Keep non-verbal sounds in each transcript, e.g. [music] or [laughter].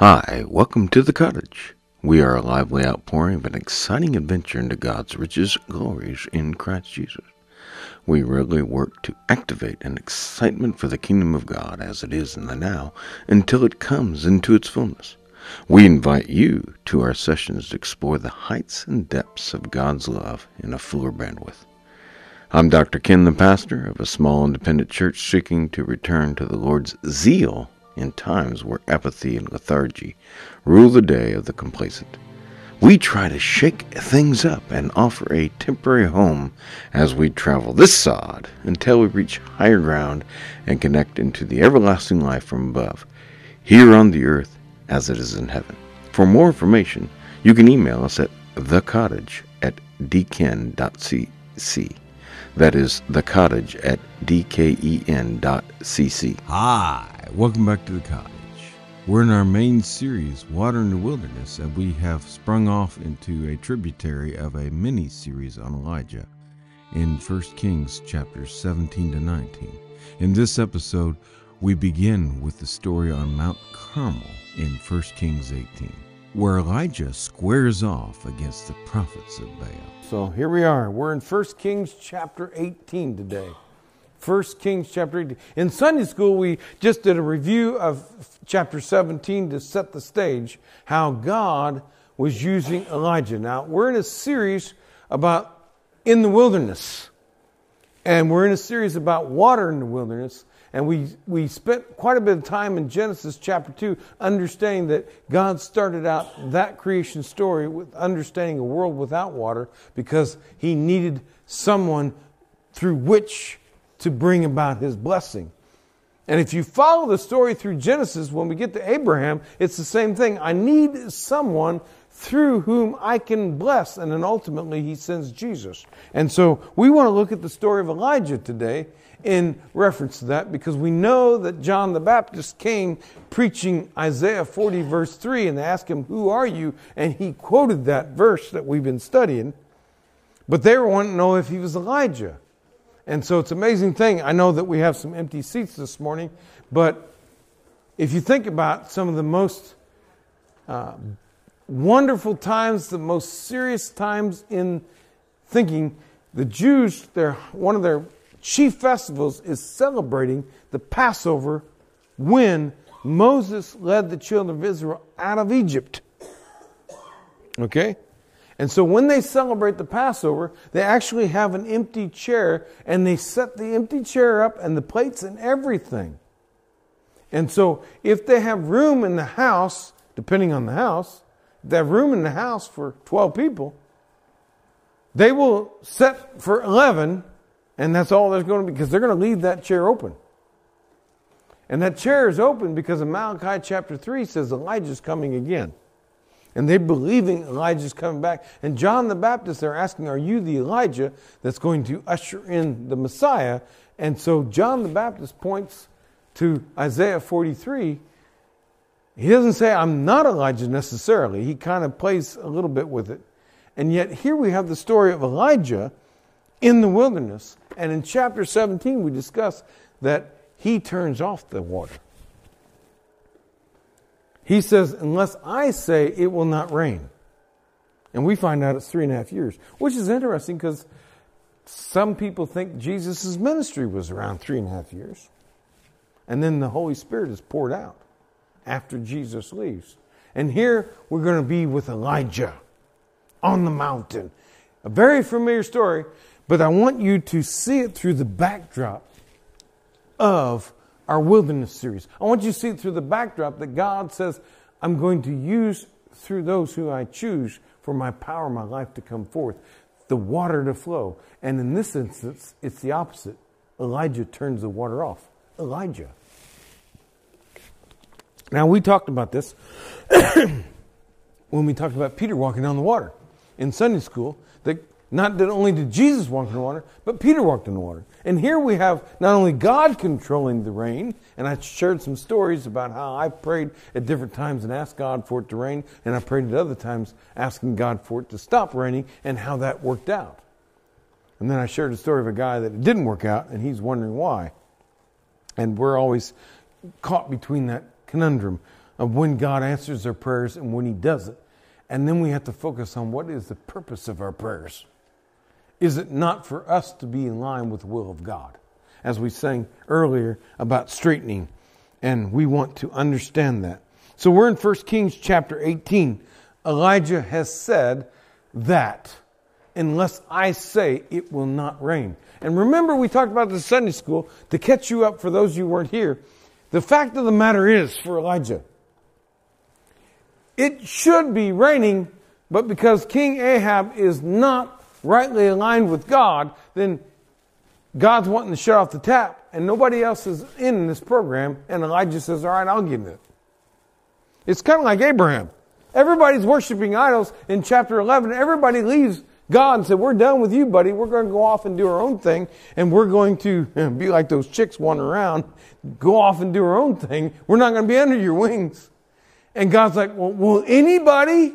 Hi, welcome to the cottage. We are a lively outpouring of an exciting adventure into God's riches, glories in Christ Jesus. We regularly work to activate an excitement for the kingdom of God as it is in the now until it comes into its fullness. We invite you to our sessions to explore the heights and depths of God's love in a fuller bandwidth. I'm Dr. Ken, the pastor of a small independent church seeking to return to the Lord's zeal in times where apathy and lethargy rule the day of the complacent. We try to shake things up and offer a temporary home as we travel this sod until we reach higher ground and connect into the everlasting life from above, here on the earth as it is in heaven. For more information, you can email us at thecottage at dken.cc. That is the cottage at dken.cc. Hi, welcome back to the cottage. We're in our main series, Water in the Wilderness, and we have sprung off into a tributary of a mini series on Elijah in 1 Kings chapters 17 to 19. In this episode, we begin with the story on Mount Carmel in 1 Kings 18, where Elijah squares off against the prophets of Baal. So here we are. We're in 1 Kings chapter 18 today. 1 Kings chapter 18. In Sunday school, we just did a review of chapter 17 to set the stage, how God was using Elijah. Now, we're in a series about in the wilderness. And we're in a series about water in the wilderness. And we, we spent quite a bit of time in Genesis chapter 2 understanding that God started out that creation story with understanding a world without water because he needed someone through which to bring about his blessing. And if you follow the story through Genesis, when we get to Abraham, it's the same thing. I need someone through whom I can bless. And then ultimately, he sends Jesus. And so we want to look at the story of Elijah today in reference to that because we know that John the Baptist came preaching Isaiah 40, verse 3, and they asked him, Who are you? And he quoted that verse that we've been studying. But they wanting to know if he was Elijah. And so it's an amazing thing. I know that we have some empty seats this morning, but if you think about some of the most uh, wonderful times, the most serious times in thinking, the Jews, their, one of their chief festivals is celebrating the Passover when Moses led the children of Israel out of Egypt. Okay? And so when they celebrate the Passover, they actually have an empty chair and they set the empty chair up and the plates and everything. And so if they have room in the house, depending on the house, if they have room in the house for 12 people, they will set for 11 and that's all there's going to be because they're going to leave that chair open. And that chair is open because in Malachi chapter 3 says Elijah's coming again. And they're believing Elijah's coming back. And John the Baptist, they're asking, Are you the Elijah that's going to usher in the Messiah? And so John the Baptist points to Isaiah 43. He doesn't say, I'm not Elijah necessarily. He kind of plays a little bit with it. And yet, here we have the story of Elijah in the wilderness. And in chapter 17, we discuss that he turns off the water. He says, Unless I say it will not rain. And we find out it's three and a half years, which is interesting because some people think Jesus' ministry was around three and a half years. And then the Holy Spirit is poured out after Jesus leaves. And here we're going to be with Elijah on the mountain. A very familiar story, but I want you to see it through the backdrop of our wilderness series. I want you to see it through the backdrop that God says, I'm going to use through those who I choose for my power, my life to come forth, the water to flow. And in this instance, it's the opposite. Elijah turns the water off. Elijah. Now, we talked about this [coughs] when we talked about Peter walking on the water in Sunday school. That not that only did Jesus walk in the water, but Peter walked in the water. And here we have not only God controlling the rain, and I shared some stories about how I prayed at different times and asked God for it to rain, and I prayed at other times asking God for it to stop raining, and how that worked out. And then I shared a story of a guy that it didn't work out, and he's wondering why. And we're always caught between that conundrum. of when God answers our prayers and when He doesn't. And then we have to focus on what is the purpose of our prayers. Is it not for us to be in line with the will of God? As we sang earlier about straightening, and we want to understand that. So we're in 1 Kings chapter 18. Elijah has said that unless I say it will not rain. And remember, we talked about the Sunday school to catch you up for those you weren't here. The fact of the matter is for Elijah, it should be raining, but because King Ahab is not rightly aligned with God, then God's wanting to shut off the tap, and nobody else is in this program, and Elijah says, All right, I'll give it. It's kind of like Abraham. Everybody's worshiping idols in chapter 11. Everybody leaves God and said, We're done with you, buddy. We're going to go off and do our own thing, and we're going to [laughs] be like those chicks wandering around, go off and do our own thing. We're not going to be under your wings. And God's like, well, will anybody,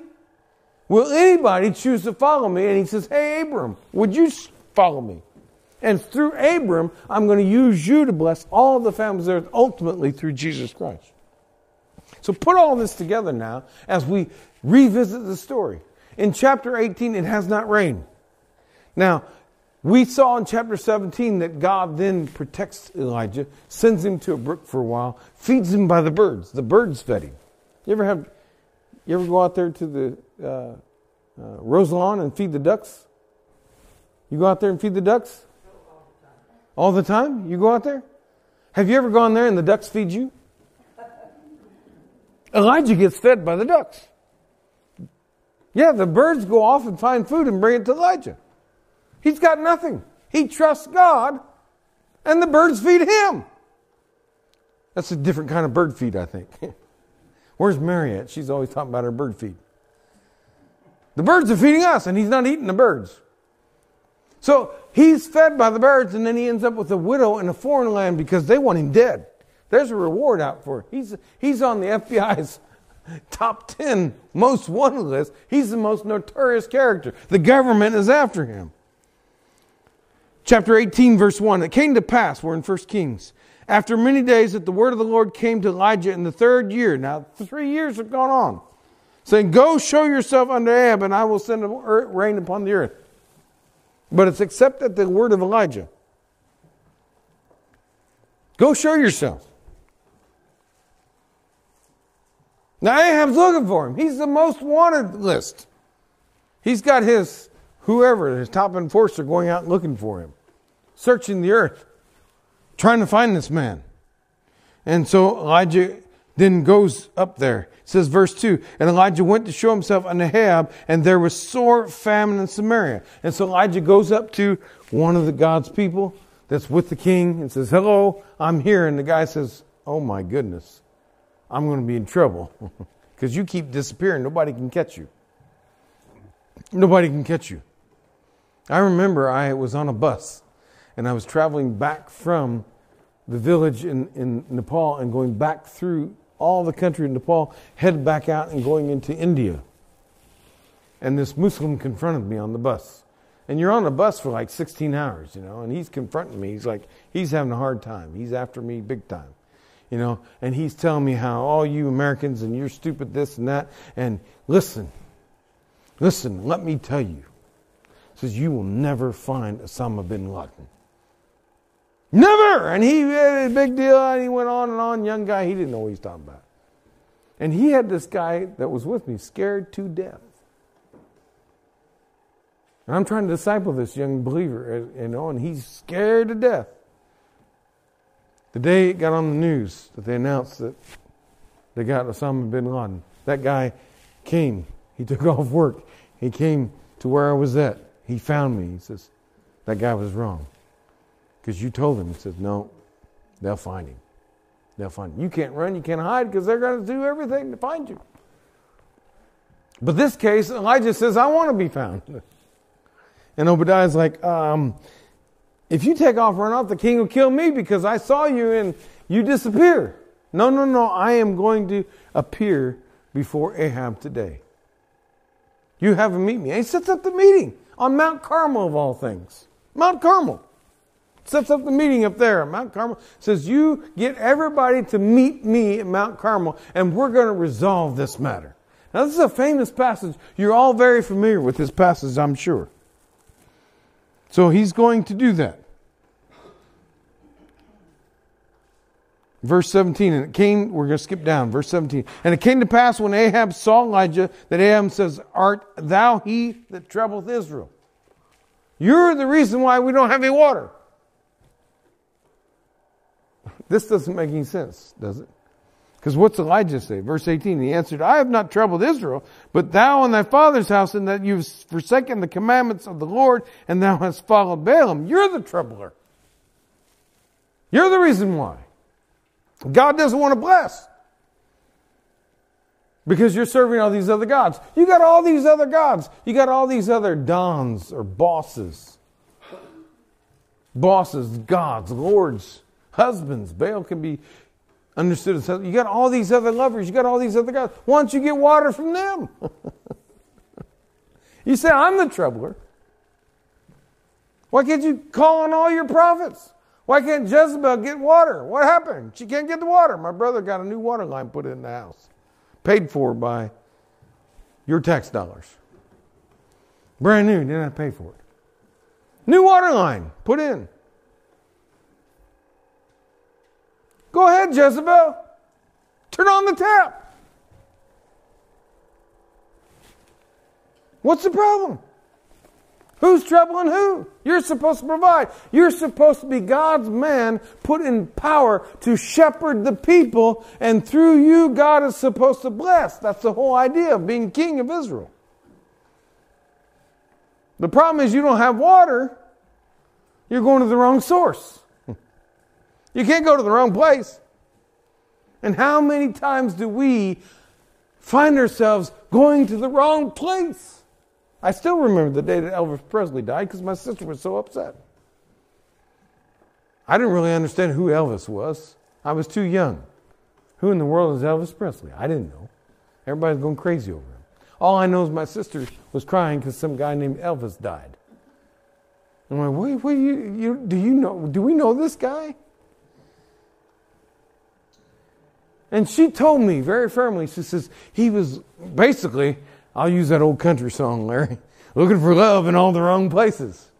will anybody choose to follow me? And he says, hey, Abram, would you follow me? And through Abram, I'm going to use you to bless all the families there ultimately through Jesus Christ. So put all this together now as we revisit the story. In chapter 18, it has not rained. Now, we saw in chapter 17 that God then protects Elijah, sends him to a brook for a while, feeds him by the birds. The birds fed him. You ever have, you ever go out there to the uh, uh, and feed the ducks? You go out there and feed the ducks? All the time? You go out there? Have you ever gone there and the ducks feed you? Elijah gets fed by the ducks. Yeah, the birds go off and find food and bring it to Elijah. He's got nothing. He trusts God, and the birds feed him. That's a different kind of bird feed, I think. [laughs] Where's Mary at? She's always talking about her bird feed. The birds are feeding us, and he's not eating the birds. So he's fed by the birds, and then he ends up with a widow in a foreign land because they want him dead. There's a reward out for him. He's, he's on the [laughs] FBI's top 10 most wanted list. He's the most notorious character. The government is after him. Chapter 18, verse 1. It came to pass, we're in 1 Kings, after many days that the word of the Lord came to Elijah in the third year. Now, three years have gone on. Saying, Go show yourself unto Ahab, and I will send rain upon the earth. But it's except at the word of Elijah. Go show yourself. Now Ahab's looking for him. He's the most wanted list. He's got his whoever, his top enforcer, going out looking for him, searching the earth trying to find this man. And so Elijah then goes up there. It says verse 2, and Elijah went to show himself unto Ahab, and there was sore famine in Samaria. And so Elijah goes up to one of the God's people that's with the king and says, Hello, I'm here. And the guy says, Oh my goodness, I'm going to be in trouble [laughs] because you keep disappearing. Nobody can catch you. Nobody can catch you. I remember I was on a bus and I was traveling back from the village in, in Nepal and going back through all the country in Nepal, headed back out and going into India. And this Muslim confronted me on the bus. And you're on the bus for like 16 hours, you know, and he's confronting me. He's like, he's having a hard time. He's after me big time, you know, and he's telling me how all you Americans and you're stupid this and that. And listen, listen, let me tell you. Says, you will never find Osama bin Laden. Never! And he had a big deal, and he went on and on. Young guy, he didn't know what he was talking about. And he had this guy that was with me scared to death. And I'm trying to disciple this young believer, uh, you know, and he's scared to death. The day it got on the news that they announced that they got Osama bin Laden, that guy came. He took [laughs] off work. He came to where I was at. He found me. He says, That guy was wrong. Because you told him. He says, no, they'll find him. They'll find him. You can't run, you can't hide because they're going to do everything to find you. But this case, Elijah says, I want to be found. [laughs] And Obadiah's like, um, if you take off, run off, the king will kill me because I saw you and you disappear. No, no, no, I am going to appear before Ahab today. You have a meet me. And he sets up the meeting on Mount Carmel of all things. Mount Carmel. Sets up the meeting up there at Mount Carmel. Says, You get everybody to meet me at Mount Carmel, and we're going to resolve this matter. Now, this is a famous passage. You're all very familiar with this passage, I'm sure. So he's going to do that. Verse 17, and it came, we're going to skip down, verse 17. And it came to pass when Ahab saw Elijah that Ahab says, Art thou he that troubleth Israel? You're the reason why we don't have any water. This doesn't make any sense, does it? Because what's Elijah say? Verse 18, he answered, I have not troubled Israel, but thou and thy father's house, in that you've forsaken the commandments of the Lord, and thou hast followed Baalim. You're the troubler. You're the reason why. God doesn't want to bless. Because you're serving all these other gods. You got all these other gods. You got all these other dons or bosses. Bosses, gods, lords, husbands. Baal can be understood as You got all these other lovers. You got all these other guys. Why don't you get water from them? [laughs] you say, I'm the troubler. Why can't you call on all your prophets? Why can't Jezebel get water? What happened? She can't get the water. My brother got a new water line put in the house, paid for by your tax dollars. Brand new, didn't have to pay for it. New water line put in. Go ahead, Jezebel. Turn on the tap. What's the problem? Who's troubling who? You're supposed to provide. You're supposed to be God's man put in power to shepherd the people, and through you, God is supposed to bless. That's the whole idea of being king of Israel. The problem is you don't have water, you're going to the wrong source. You can't go to the wrong place. And how many times do we find ourselves going to the wrong place? I still remember the day that Elvis Presley died because my sister was so upset. I didn't really understand who Elvis was. I was too young. Who in the world is Elvis Presley? I didn't know. Everybody's going crazy over him. All I know is my sister was crying because some guy named Elvis died. I'm like, wait, wait, you, you, do you know? Do we know this guy? And she told me very firmly. She says he was basically I'll use that old country song, Larry. [laughs] Looking for love in all the wrong places.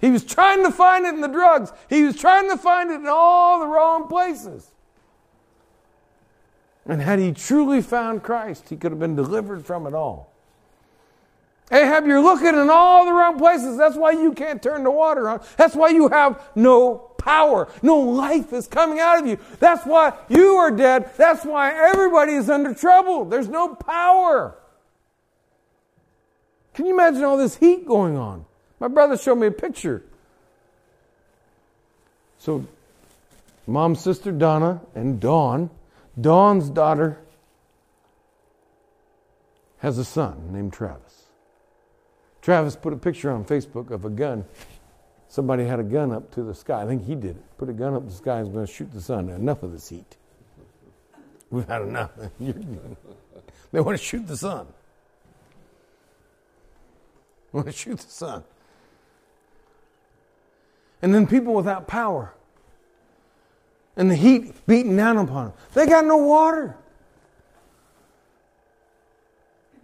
He was trying to find it in the drugs. He was trying to find it in all the wrong places. And had he truly found Christ, he could have been delivered from it all. Ahab, you're looking in all the wrong places. That's why you can't turn the water on. That's why you have no power. No life is coming out of you. That's why you are dead. That's why everybody is under trouble. There's no power. Can you imagine all this heat going on? My brother showed me a picture. So, mom's sister Donna and Dawn, Dawn's daughter has a son named Travis. Travis put a picture on Facebook of a gun. Somebody had a gun up to the sky. I think he did it. Put a gun up to the sky and was going to shoot the sun. Enough of this heat. [laughs] We've had enough. [laughs] they want to shoot the sun. Want to shoot the sun. And then people without power and the heat beating down upon them. They got no water.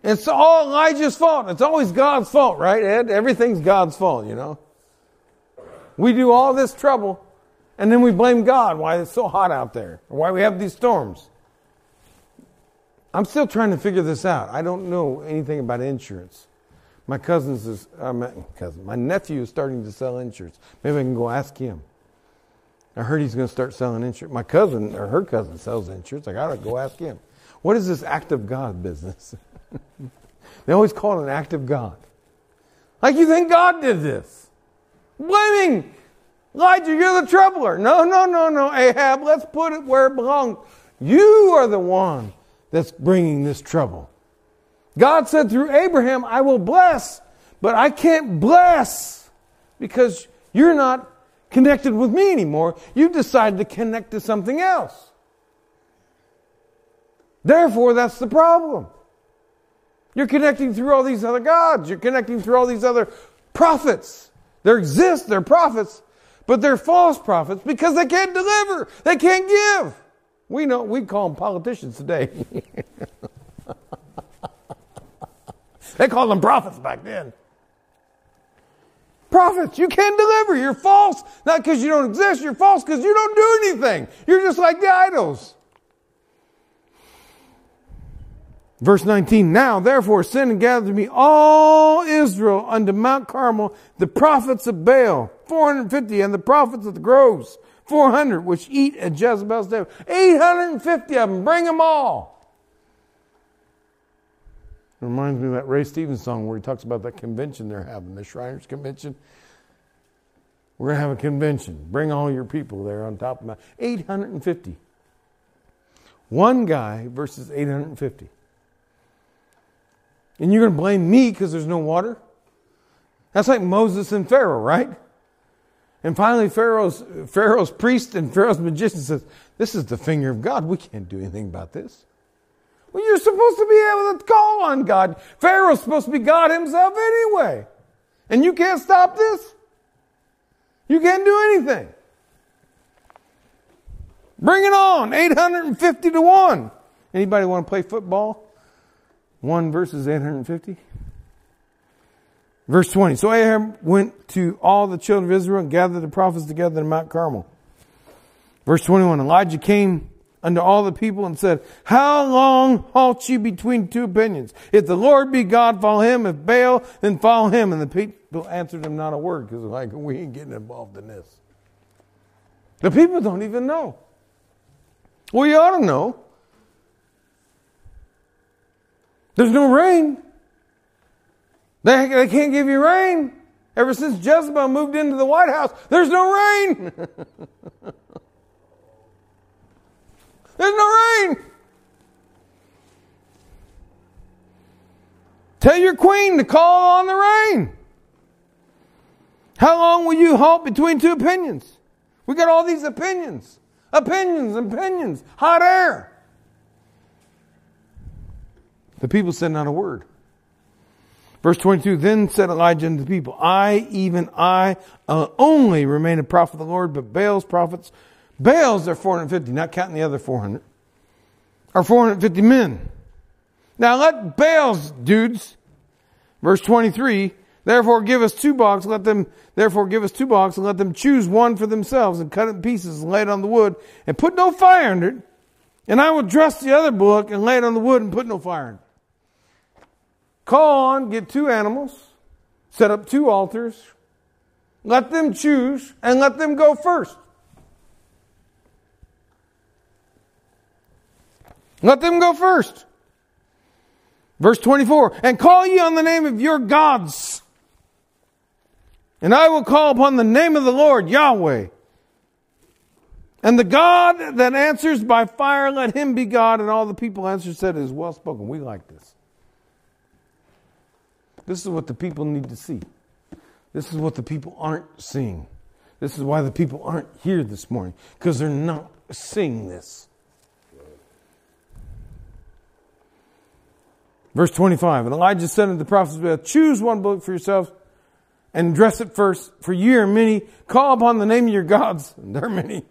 It's all Elijah's fault. It's always God's fault, right, Ed? Everything's God's fault, you know. We do all this trouble, and then we blame God why it's so hot out there, or why we have these storms. I'm still trying to figure this out. I don't know anything about insurance. My cousin's is, uh, my cousin, my nephew is starting to sell insurance. Maybe I can go ask him. I heard he's going to start selling insurance. My cousin or her cousin sells insurance. I got to go ask him. What is this act of God business? [laughs] [laughs] they always call it an act of God. Like you think God did this. Blaming Elijah, you're the troubler. No, no, no, no, Ahab, let's put it where it belongs. You are the one that's bringing this trouble. God said through Abraham, I will bless, but I can't bless because you're not connected with me anymore. You've decided to connect to something else. Therefore, that's the problem. You're connecting through all these other gods. You're connecting through all these other prophets. There exist, they're prophets, but they're false prophets because they can't deliver, they can't give. We know we call them politicians today. [laughs] they called them prophets back then. Prophets, you can't deliver. You're false, not because you don't exist. You're false because you don't do anything. You're just like the idols. Verse 19, now therefore send and gather to me all Israel unto Mount Carmel, the prophets of Baal, 450, and the prophets of the groves, 400, which eat at Jezebel's table. 850 of them, bring them all. It reminds me of that Ray Stevens song where he talks about that convention they're having, the Shriners Convention. We're going to have a convention. Bring all your people there on top of Mount. 850. One guy versus 850. And you're going to blame me because there's no water? That's like Moses and Pharaoh, right? And finally, Pharaoh's, Pharaoh's priest and Pharaoh's magician says, This is the finger of God. We can't do anything about this. Well, you're supposed to be able to call on God. Pharaoh's supposed to be God himself anyway. And you can't stop this? You can't do anything. Bring it on. 850 to 1. Anybody want to play football? 1 verses 850. Verse 20. So Ahab went to all the children of Israel and gathered the prophets together in Mount Carmel. Verse 21. Elijah came unto all the people and said, How long halt ye between two opinions? If the Lord be God, follow him. If Baal, then follow him. And the people answered him not a word because like, we ain't getting involved in this. The people don't even know. Well, you ought to know. There's no rain. They, they can't give you rain. Ever since Jezebel moved into the White House, there's no rain. [laughs] there's no rain. Tell your queen to call on the rain. How long will you halt between two opinions? We got all these opinions. Opinions, opinions, hot air. The people said not a word. Verse 22, then said Elijah unto the people, I, even I, uh, only remain a prophet of the Lord, but Baal's prophets, Baal's are 450, not counting the other 400, are 450 men. Now let Baal's dudes, verse 23, therefore give us two baulks, let them, therefore give us two baulks, and let them choose one for themselves, and cut it in pieces, and lay it on the wood, and put no fire under it, and I will dress the other bullock, and lay it on the wood, and put no fire in it. Call on, get two animals, set up two altars, let them choose, and let them go first. Let them go first. Verse 24, and call ye on the name of your gods. And I will call upon the name of the Lord, Yahweh. And the God that answers by fire, let him be God. And all the people answered, said, It is well spoken. We like this. This is what the people need to see. This is what the people aren't seeing. This is why the people aren't here this morning, because they're not seeing this. Verse 25 And Elijah said unto the prophets, Choose one book for yourselves and dress it first, for ye are many. Call upon the name of your gods, and [laughs] they're many,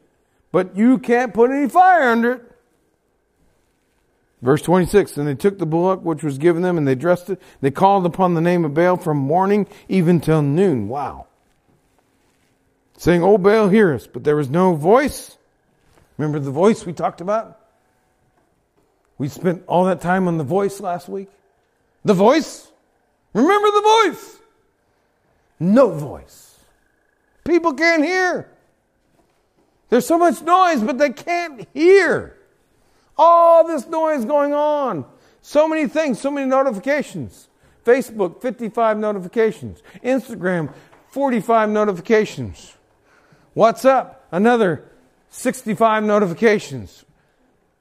but you can't put any fire under it. Verse 26, and they took the bullock which was given them and they dressed it. They called upon the name of Baal from morning even till noon. Wow. Saying, O Baal, hear us. But there was no voice. Remember the voice we talked about? We spent all that time on the voice last week. The voice. Remember the voice. No voice. People can't hear. There's so much noise, but they can't hear. All this noise going on. So many things, so many notifications. Facebook, 55 notifications. Instagram, 45 notifications. WhatsApp, another 65 notifications.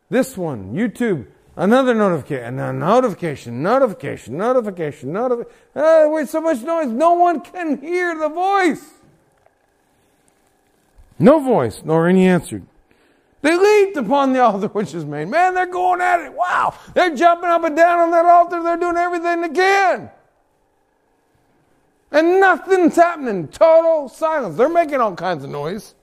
This one, YouTube, another notification, notification, notification, notification, notification. Uh, so much noise, no one can hear the voice. No voice, nor any answered. They leaped upon the altar which is made. Man, they're going at it. Wow. They're jumping up and down on that altar. They're doing everything they can. And nothing's happening. Total silence. They're making all kinds of noise.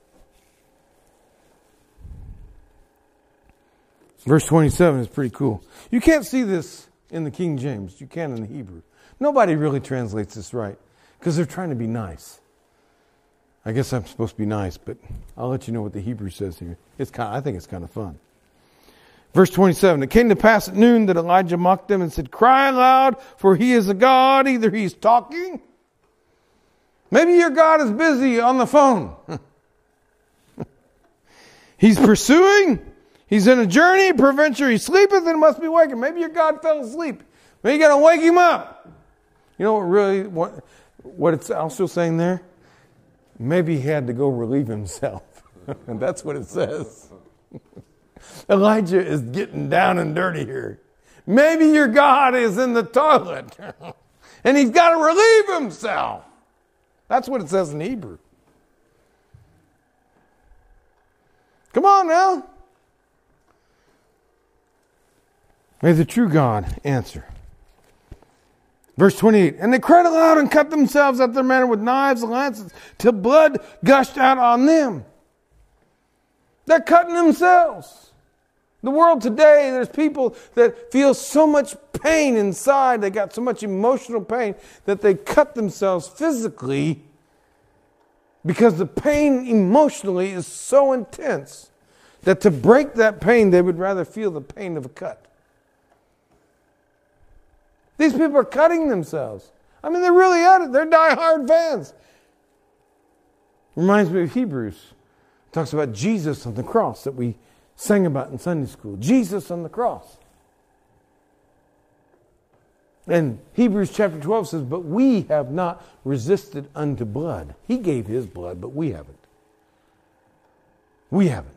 Verse 27 is pretty cool. You can't see this in the King James, you can in the Hebrew. Nobody really translates this right because they're trying to be nice. I guess I'm supposed to be nice, but I'll let you know what the Hebrew says here. It's kind of, I think it's kind of fun. Verse 27 It came to pass at noon that Elijah mocked them and said, Cry aloud, for he is a God. Either he's talking, maybe your God is busy on the phone. [laughs] he's pursuing, he's in a journey, peradventure he sleepeth and must be wakened. Maybe your God fell asleep. Maybe you got to wake him up. You know what really, what, what it's also saying there? Maybe he had to go relieve himself. [laughs] and that's what it says. [laughs] Elijah is getting down and dirty here. Maybe your God is in the toilet [laughs] and he's got to relieve himself. That's what it says in Hebrew. Come on now. May the true God answer. Verse 28 And they cried aloud and cut themselves at their manner with knives and lances till blood gushed out on them. They're cutting themselves. The world today, there's people that feel so much pain inside, they got so much emotional pain that they cut themselves physically because the pain emotionally is so intense that to break that pain, they would rather feel the pain of a cut. These people are cutting themselves. I mean, they're really at it. They're die-hard fans. Reminds me of Hebrews. It talks about Jesus on the cross that we sang about in Sunday school. Jesus on the cross. And Hebrews chapter 12 says, But we have not resisted unto blood. He gave his blood, but we haven't. We haven't.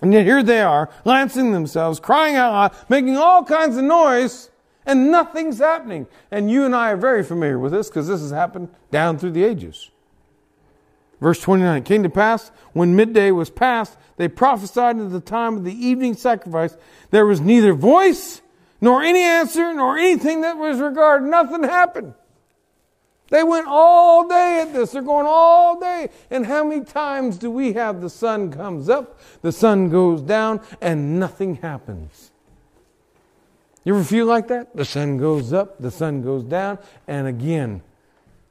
And yet here they are, lancing themselves, crying out making all kinds of noise and nothing's happening. And you and I are very familiar with this because this has happened down through the ages. Verse 29 It came to pass when midday was past, they prophesied at the time of the evening sacrifice. There was neither voice, nor any answer, nor anything that was regarded. Nothing happened. They went all day at this. They're going all day. And how many times do we have the sun comes up, the sun goes down, and nothing happens? You ever feel like that? The sun goes up, the sun goes down, and again,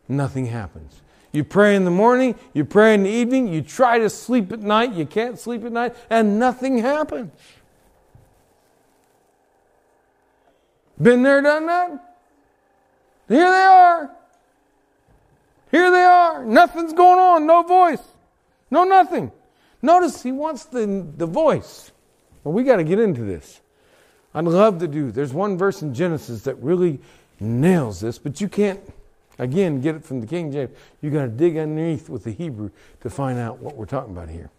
nothing happens. You pray in the morning, you pray in the evening, you try to sleep at night, you can't sleep at night, and nothing happens. Been there, done that? Here they are. Here they are. Nothing's going on. No voice. No nothing. Notice he wants the, the voice. Well, we got to get into this. I'd love to do. There's one verse in Genesis that really nails this, but you can't, again, get it from the King James. You got to dig underneath with the Hebrew to find out what we're talking about here.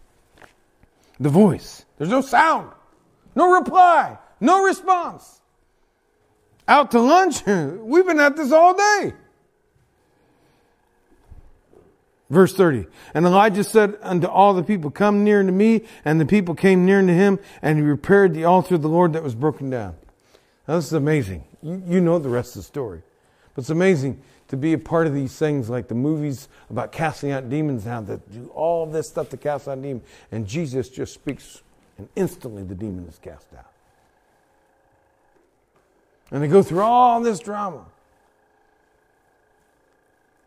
The voice. There's no sound, no reply, no response. Out to lunch. [laughs] We've been at this all day. Verse 30. And Elijah said unto all the people, Come near unto me. And the people came near unto him, and he repaired the altar of the Lord that was broken down. Now, this is amazing. You, you know the rest of the story. But it's amazing to be a part of these things like the movies about casting out demons now that do all this stuff to cast out demons. And Jesus just speaks, and instantly the demon is cast out. And they go through all this drama.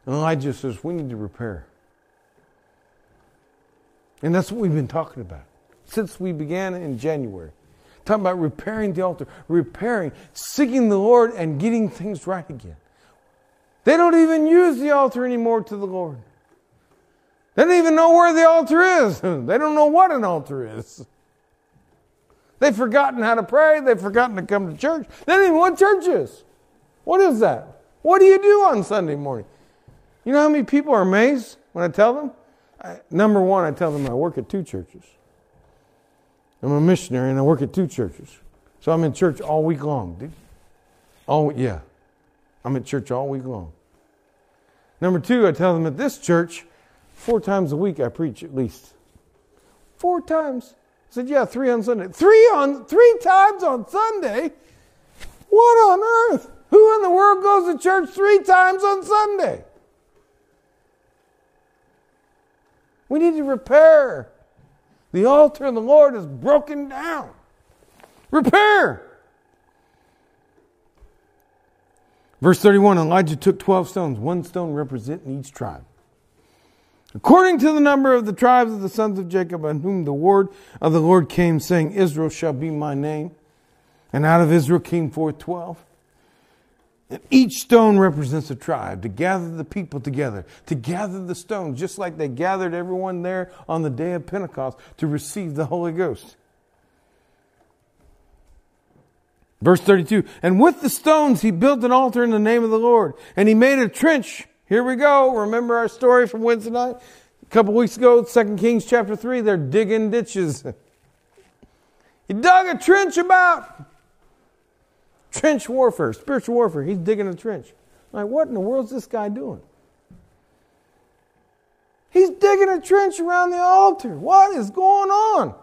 And Elijah says, We need to repair. And that's what we've been talking about since we began in January. Talking about repairing the altar, repairing, seeking the Lord, and getting things right again. They don't even use the altar anymore to the Lord. They don't even know where the altar is. [laughs] They don't know what an altar is. They've forgotten how to pray. They've forgotten to come to church. They don't even know what church. What is that? What do you do on Sunday morning? You know how many people are amazed when I tell them? Number one, I tell them I work at two churches. I'm a missionary and I work at two churches. So I'm in church all week long. Oh, yeah. I'm at church all week long. Number two, I tell them at this church, four times a week I preach at least. Four times. I said, yeah, three on Sunday. Three on three times on Sunday? What on earth? Who in the world goes to church three times on Sunday? We need to repair. The altar of the Lord is broken down. Repair. Verse 31 Elijah took 12 stones, one stone representing each tribe. According to the number of the tribes of the sons of Jacob, on whom the word of the Lord came, saying, Israel shall be my name. And out of Israel came forth 12. And each stone represents a tribe to gather the people together, to gather the stones, just like they gathered everyone there on the day of Pentecost to receive the Holy Ghost. Verse 32 And with the stones he built an altar in the name of the Lord, and he made a trench. Here we go. Remember our story from Wednesday night? A couple weeks ago, 2 Kings chapter 3, they're digging ditches. [laughs] he dug a trench about. Trench warfare, spiritual warfare. He's digging a trench. Like, what in the world's this guy doing? He's digging a trench around the altar. What is going on?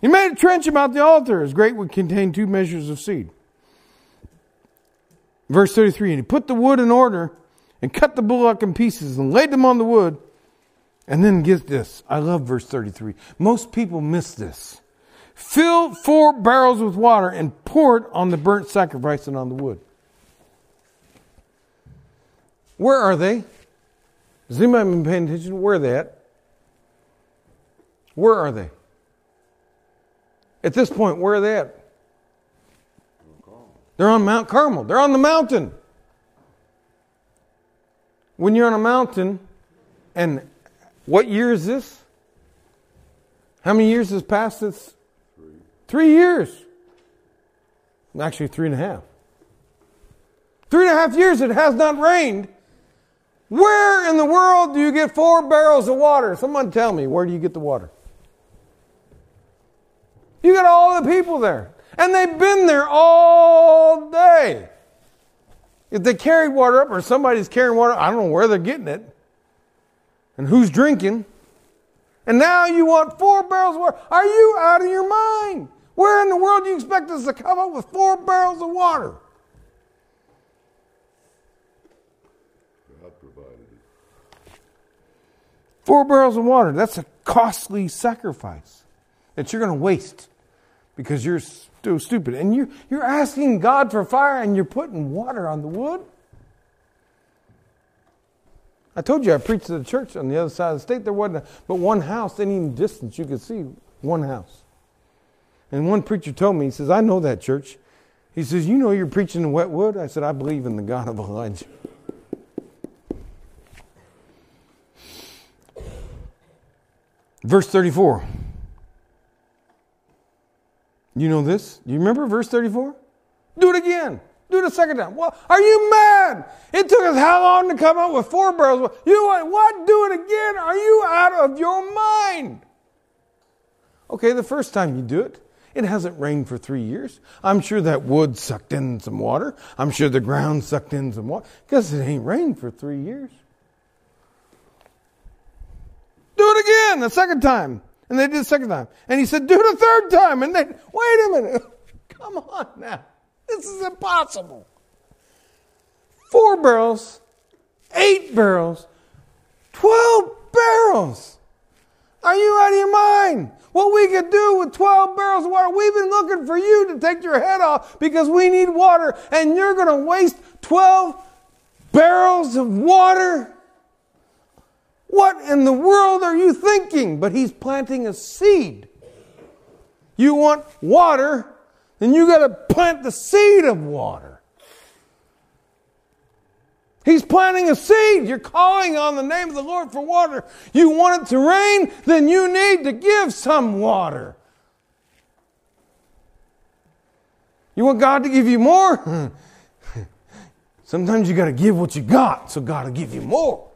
He made a trench about the altar. His grate would contain two measures of seed. Verse 33 And he put the wood in order and cut the bullock in pieces and laid them on the wood. And then get this. I love verse 33. Most people miss this. Fill four barrels with water and pour it on the burnt sacrifice and on the wood. Where are they? Has anybody been paying attention? Where are they at? Where are they? At this point, where are they at? They're on Mount Carmel. They're on the mountain. When you're on a mountain, and what year is this? How many years has passed since? Three. Years. Actually, three and a half. Three and a half years it has not rained. Where in the world do you get four barrels of water? Someone tell me, where do you get the water? You got all the people there. And they've been there all day. If they carried water up or somebody's carrying water, I don't know where they're getting it and who's drinking. And now you want four barrels of water. Are you out of your mind? Where in the world do you expect us to come up with four barrels of water? God provided it. Four barrels of water. That's a costly sacrifice that you're going to waste because you're so stupid. And you, you're asking God for fire and you're putting water on the wood? I told you I preached to the church on the other side of the state. There wasn't but one house, any distance you could see one house. And one preacher told me, he says, I know that church. He says, You know you're preaching in wet wood? I said, I believe in the God of Elijah. Verse 34. You know this? Do you remember verse 34? Do it again. Do it a second time. Well, are you mad? It took us how long to come up with four barrels? You want what? Do it again? Are you out of your mind? Okay, the first time you do it, it hasn't rained for three years. I'm sure that wood sucked in some water. I'm sure the ground sucked in some water because it ain't rained for three years. Do it again the second time. And they did the second time. And he said, do it a third time. And they, wait a minute. [laughs] Come on now. This is impossible. Four barrels, eight barrels, 12 barrels. Are you out of your mind? What we could do with 12 barrels of water, we've been looking for you to take your head off because we need water, and you're going to waste 12 barrels of water? What in the world are you thinking? But he's planting a seed. You want water, then you got to plant the seed of water. He's planting a seed. You're calling on the name of the Lord for water. You want it to rain, then you need to give some water. You want God to give you more? [laughs] Sometimes you got to give what you got, so God will give you more.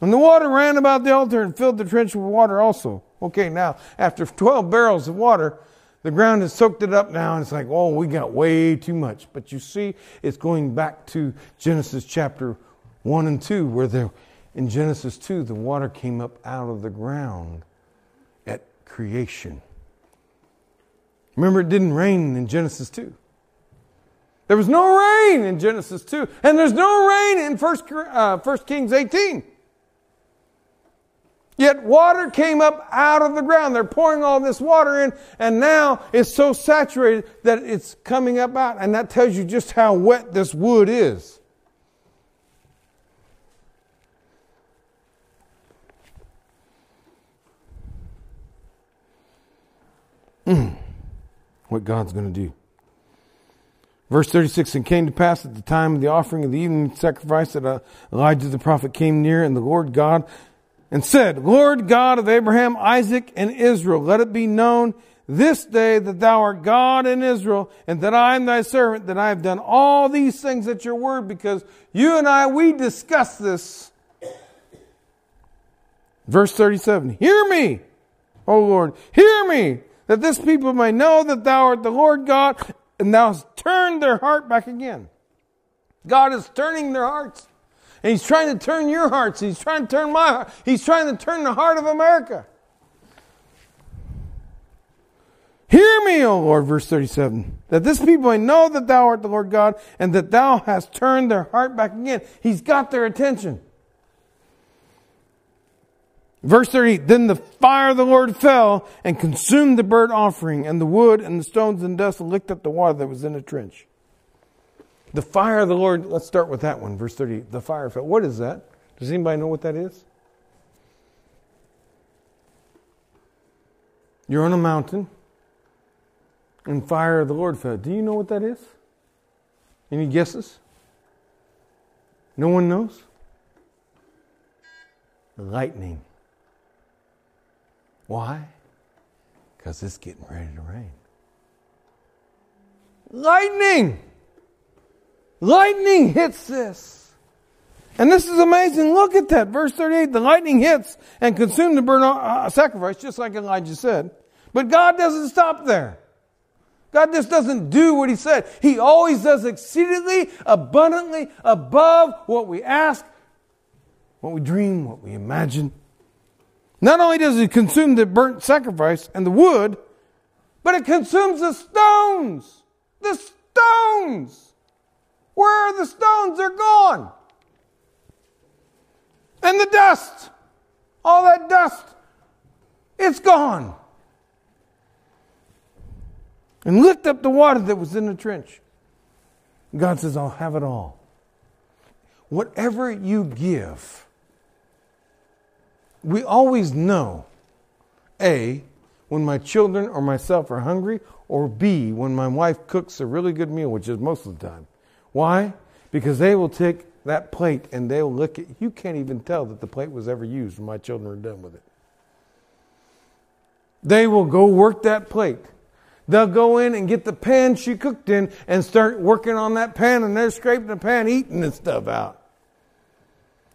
And the water ran about the altar and filled the trench with water also. Okay, now, after 12 barrels of water, the ground has soaked it up now, and it's like, oh, we got way too much. But you see, it's going back to Genesis chapter 1 and 2, where the, in Genesis 2, the water came up out of the ground at creation. Remember, it didn't rain in Genesis 2. There was no rain in Genesis 2, and there's no rain in 1, uh, 1 Kings 18. Yet water came up out of the ground. They're pouring all this water in, and now it's so saturated that it's coming up out. And that tells you just how wet this wood is. Mm. What God's going to do. Verse 36 And came to pass at the time of the offering of the evening sacrifice that Elijah the prophet came near, and the Lord God and said, Lord God of Abraham, Isaac, and Israel, let it be known this day that thou art God in Israel, and that I am thy servant, that I have done all these things at your word, because you and I, we discussed this. Verse 37 Hear me, O Lord, hear me, that this people may know that thou art the Lord God, and thou hast turned their heart back again. God is turning their hearts. And He's trying to turn your hearts. He's trying to turn my heart. He's trying to turn the heart of America. Hear me, O Lord, verse 37, that this people may know that thou art the Lord God, and that thou hast turned their heart back again. He's got their attention. Verse 38, then the fire of the Lord fell and consumed the burnt offering and the wood and the stones and dust and licked up the water that was in the trench. The fire of the Lord, let's start with that one, verse 30. The fire fell. What is that? Does anybody know what that is? You're on a mountain and fire of the Lord fell. Do you know what that is? Any guesses? No one knows? Lightning. Why? Because it's getting ready to rain. Lightning! Lightning hits this. And this is amazing. Look at that. Verse 38. The lightning hits and consumes the burnt uh, sacrifice, just like Elijah said. But God doesn't stop there. God just doesn't do what He said. He always does exceedingly, abundantly, above what we ask, what we dream, what we imagine. Not only does it consume the burnt sacrifice and the wood, but it consumes the stones. The stones. Where are the stones? They're gone. And the dust. All that dust. It's gone. And lift up the water that was in the trench. God says, I'll have it all. Whatever you give, we always know A, when my children or myself are hungry, or B, when my wife cooks a really good meal, which is most of the time. Why? Because they will take that plate and they'll look at you can't even tell that the plate was ever used when my children are done with it. They will go work that plate. They'll go in and get the pan she cooked in and start working on that pan and they're scraping the pan, eating the stuff out.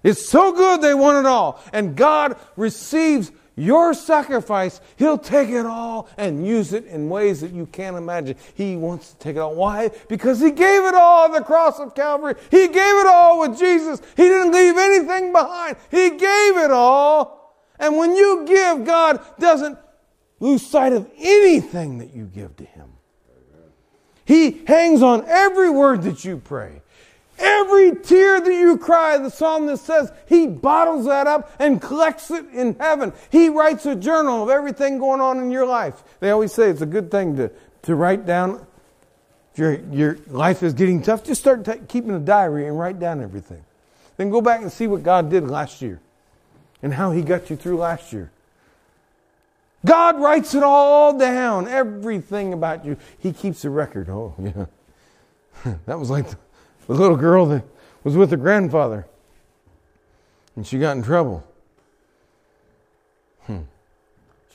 It's so good they want it all. And God receives your sacrifice. He'll take it all and use it in ways that you can't imagine. He wants to take it all. Why? Because He gave it all on the cross of Calvary. He gave it all with Jesus. He didn't leave anything behind. He gave it all. And when you give, God doesn't lose sight of anything that you give to Him. He hangs on every word that you pray. Every tear that you cry, the psalmist says, he bottles that up and collects it in heaven. He writes a journal of everything going on in your life. They always say it's a good thing to, to write down. If your, your life is getting tough, just start t- keeping a diary and write down everything. Then go back and see what God did last year and how he got you through last year. God writes it all down, everything about you. He keeps a record. Oh, [laughs] yeah. that was like the, the little girl that was with her grandfather and she got in trouble. Hmm.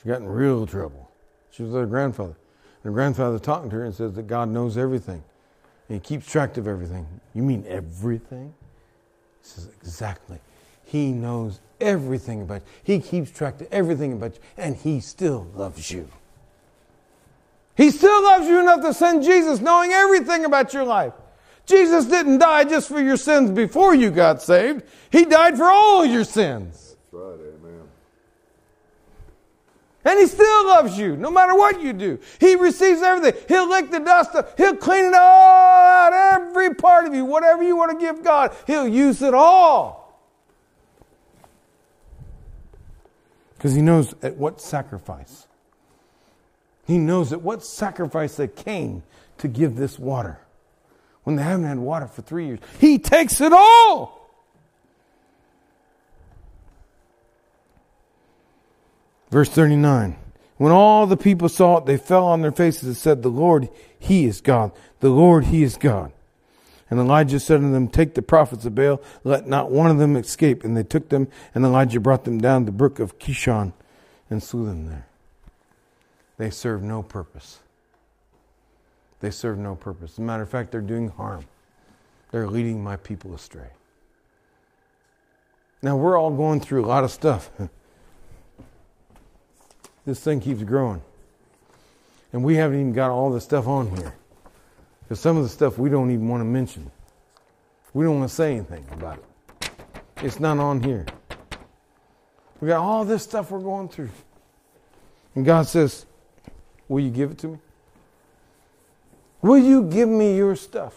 She got in real trouble. She was with her grandfather. And her grandfather talking to her and says that God knows everything. And he keeps track of everything. You mean everything? He says, Exactly. He knows everything about you. He keeps track of everything about you. And he still loves you. He still loves you enough to send Jesus knowing everything about your life. Jesus didn't die just for your sins before you got saved. He died for all your sins. That's right, amen. And He still loves you, no matter what you do. He receives everything. He'll lick the dust up. He'll clean it all out, every part of you. Whatever you want to give God, He'll use it all. Because He knows at what sacrifice. He knows at what sacrifice they came to give this water when they haven't had water for three years. He takes it all. Verse 39. When all the people saw it, they fell on their faces and said, The Lord, He is God. The Lord, He is God. And Elijah said to them, Take the prophets of Baal, let not one of them escape. And they took them, and Elijah brought them down the brook of Kishon and slew them there. They serve no purpose. They serve no purpose. As a matter of fact, they're doing harm. They're leading my people astray. Now, we're all going through a lot of stuff. [laughs] this thing keeps growing. And we haven't even got all the stuff on here. Because some of the stuff we don't even want to mention. We don't want to say anything about it. It's not on here. We got all this stuff we're going through. And God says, Will you give it to me? Will you give me your stuff?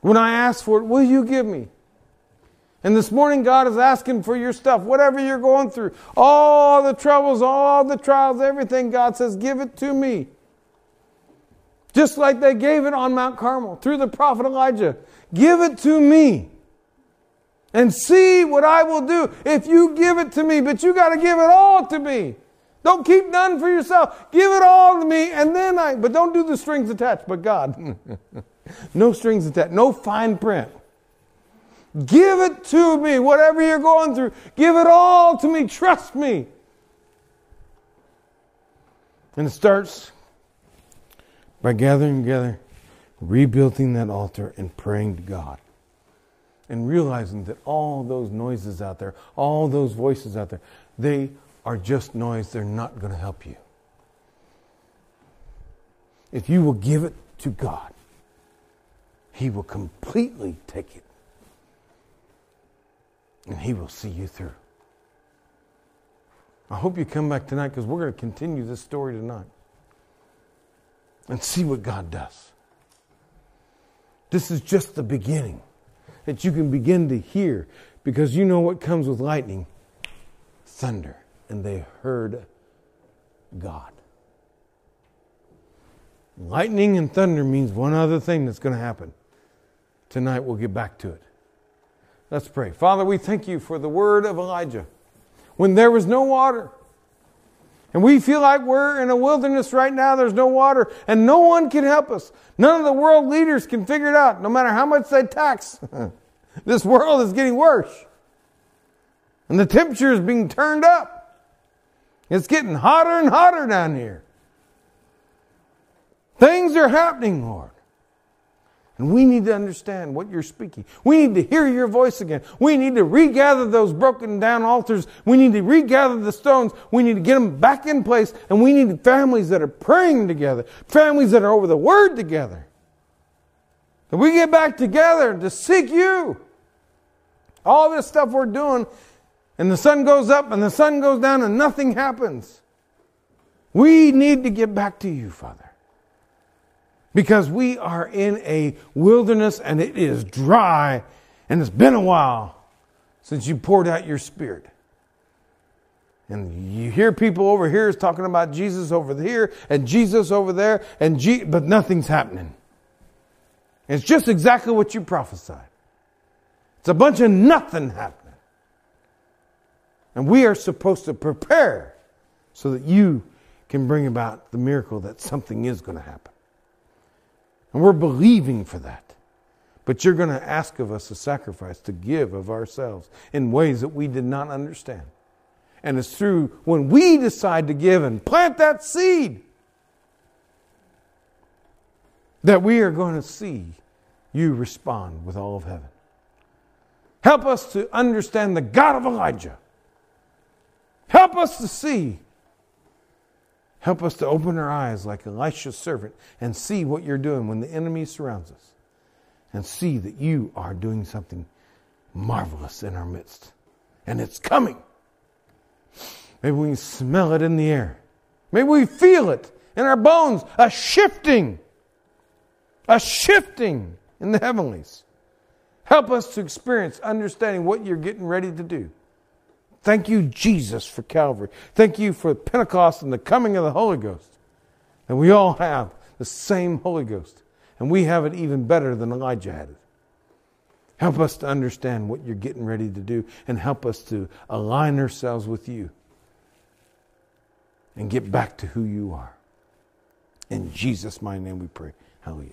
When I ask for it, will you give me? And this morning, God is asking for your stuff, whatever you're going through, all the troubles, all the trials, everything. God says, give it to me. Just like they gave it on Mount Carmel through the prophet Elijah. Give it to me and see what I will do if you give it to me. But you got to give it all to me. Don't keep none for yourself. Give it all to me, and then I. But don't do the strings attached. But God, [laughs] no strings attached, no fine print. Give it to me, whatever you're going through. Give it all to me. Trust me. And it starts by gathering together, rebuilding that altar, and praying to God. And realizing that all those noises out there, all those voices out there, they are just noise. They're not going to help you. If you will give it to God, He will completely take it. And He will see you through. I hope you come back tonight because we're going to continue this story tonight and see what God does. This is just the beginning that you can begin to hear because you know what comes with lightning thunder and they heard God. Lightning and thunder means one other thing that's going to happen. Tonight we'll get back to it. Let's pray. Father, we thank you for the word of Elijah. When there was no water, and we feel like we're in a wilderness right now, there's no water, and no one can help us. None of the world leaders can figure it out, no matter how much they tax. [laughs] this world is getting worse. And the temperature is being turned up. It's getting hotter and hotter down here. Things are happening, Lord. And we need to understand what you're speaking. We need to hear your voice again. We need to regather those broken down altars. We need to regather the stones. We need to get them back in place. And we need families that are praying together, families that are over the word together. That we get back together to seek you. All this stuff we're doing and the sun goes up and the sun goes down and nothing happens. We need to get back to you, Father. Because we are in a wilderness and it is dry and it's been a while since you poured out your spirit. And you hear people over here is talking about Jesus over here and Jesus over there, and G- but nothing's happening. It's just exactly what you prophesied. It's a bunch of nothing happening. And we are supposed to prepare so that you can bring about the miracle that something is going to happen. And we're believing for that. But you're going to ask of us a sacrifice to give of ourselves in ways that we did not understand. And it's through when we decide to give and plant that seed that we are going to see you respond with all of heaven. Help us to understand the God of Elijah Help us to see. Help us to open our eyes like Elisha's servant and see what you're doing when the enemy surrounds us and see that you are doing something marvelous in our midst. And it's coming. Maybe we can smell it in the air. Maybe we feel it in our bones, a shifting, a shifting in the heavenlies. Help us to experience understanding what you're getting ready to do. Thank you, Jesus, for Calvary. Thank you for Pentecost and the coming of the Holy Ghost. And we all have the same Holy Ghost. And we have it even better than Elijah had it. Help us to understand what you're getting ready to do and help us to align ourselves with you and get back to who you are. In Jesus' mighty name we pray. Hallelujah.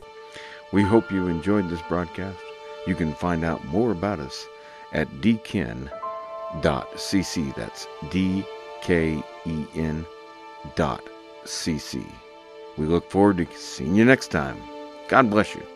We hope you enjoyed this broadcast. You can find out more about us at dken.cc. That's D K E N dot cc. We look forward to seeing you next time. God bless you.